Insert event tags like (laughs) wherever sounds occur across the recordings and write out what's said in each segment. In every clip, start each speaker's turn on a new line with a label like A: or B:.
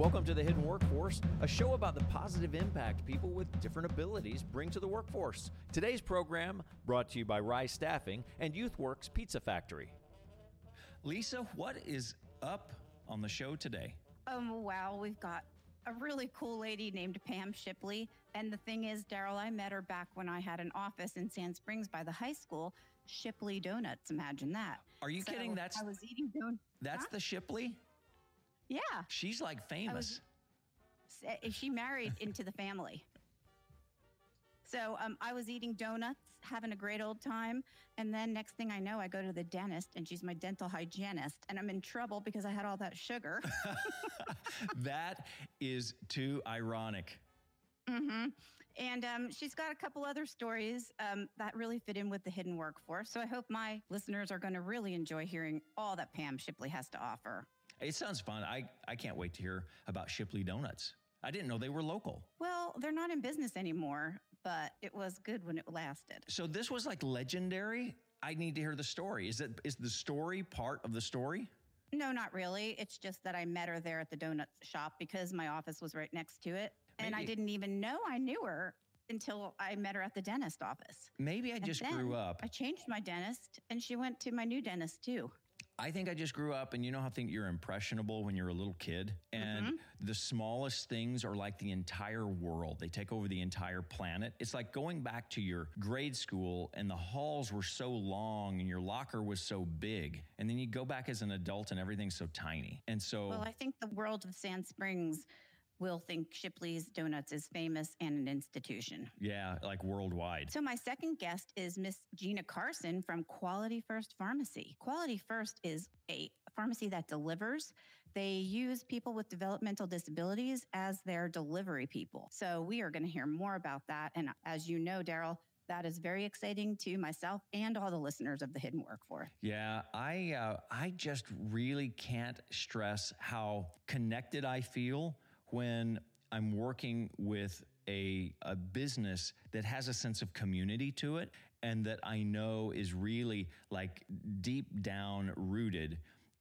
A: Welcome to The Hidden Workforce, a show about the positive impact people with different abilities bring to the workforce. Today's program brought to you by Rise Staffing and YouthWorks Pizza Factory.
B: Lisa, what is up on the show today?
C: Um, wow, we've got a really cool lady named Pam Shipley. And the thing is, Darryl, I met her back when I had an office in Sand Springs by the high school. Shipley Donuts, imagine that.
B: Are you
C: So
B: kidding? That's
C: I was eating donuts.
B: that's the Shipley.
C: Yeah,
B: She's like famous.
C: S- she married into the family. So um, I was eating donuts, having a great old time, and then next thing I know, I go to the dentist, and she's my dental hygienist, and I'm in trouble because I had all that sugar. (laughs)
B: that is too ironic.
C: And um, she's got a couple other stories um, that really fit in with the hidden workforce. So I hope my listeners are going to really enjoy hearing all that Pam Shipley has to offer.
B: It sounds fun. I, I can't wait to hear about Shipley Donuts. I didn't know they were local.
C: Well, they're not in business anymore, but it was good when it lasted.
B: So this was like legendary. I need to hear the story. Is it is the story part of the story?
C: No, not really. It's just that I met her there at the donut shop because my office was right next to it. And I didn't even know I knew her until I met her at the dentist office.
B: Maybe I
C: And
B: just grew up.
C: I changed my dentist and she went to my new dentist too.
B: I think I just grew up, and you know how think you're impressionable when you're a little kid, and
C: Mm-hmm.
B: the smallest things are like the entire world. They take over the entire planet. It's like going back to your grade school, and the halls were so long, and your locker was so big, and then you go back as an adult, and everything's so tiny. And so,
C: Well, I think the world of Sand Springs will think Shipley's Donuts is famous and an institution.
B: yeah, like worldwide.
C: So, my second guest is Miss Gina Carson from Quality First Pharmacy. Quality First is a pharmacy that delivers. They use people with developmental disabilities as their delivery people. So, we are going to hear more about that. And as you know, Darryl, that is very exciting to myself and all the listeners of the Hidden Workforce.
B: Yeah, I uh, I just really can't stress how connected I feel when I'm working with a a business that has a sense of community to it and that I know is really like deep down rooted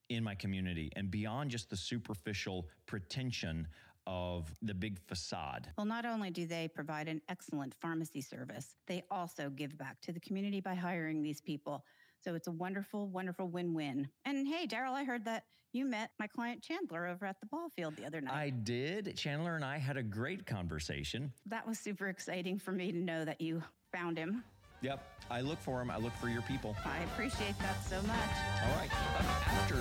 B: in my community and beyond just the superficial pretension of the big facade.
C: Well, not only do they provide an excellent pharmacy service, they also give back to the community by hiring these people. So it's a wonderful, wonderful win win. And hey, Darryl, I heard that you met my client Chandler over at the ball field the other night.
B: I did. Chandler and I had a great conversation.
C: that was super exciting for me to know that you found him.
B: Yep. I look for him. I look for your people.
C: I appreciate that so much.
B: All right. Up after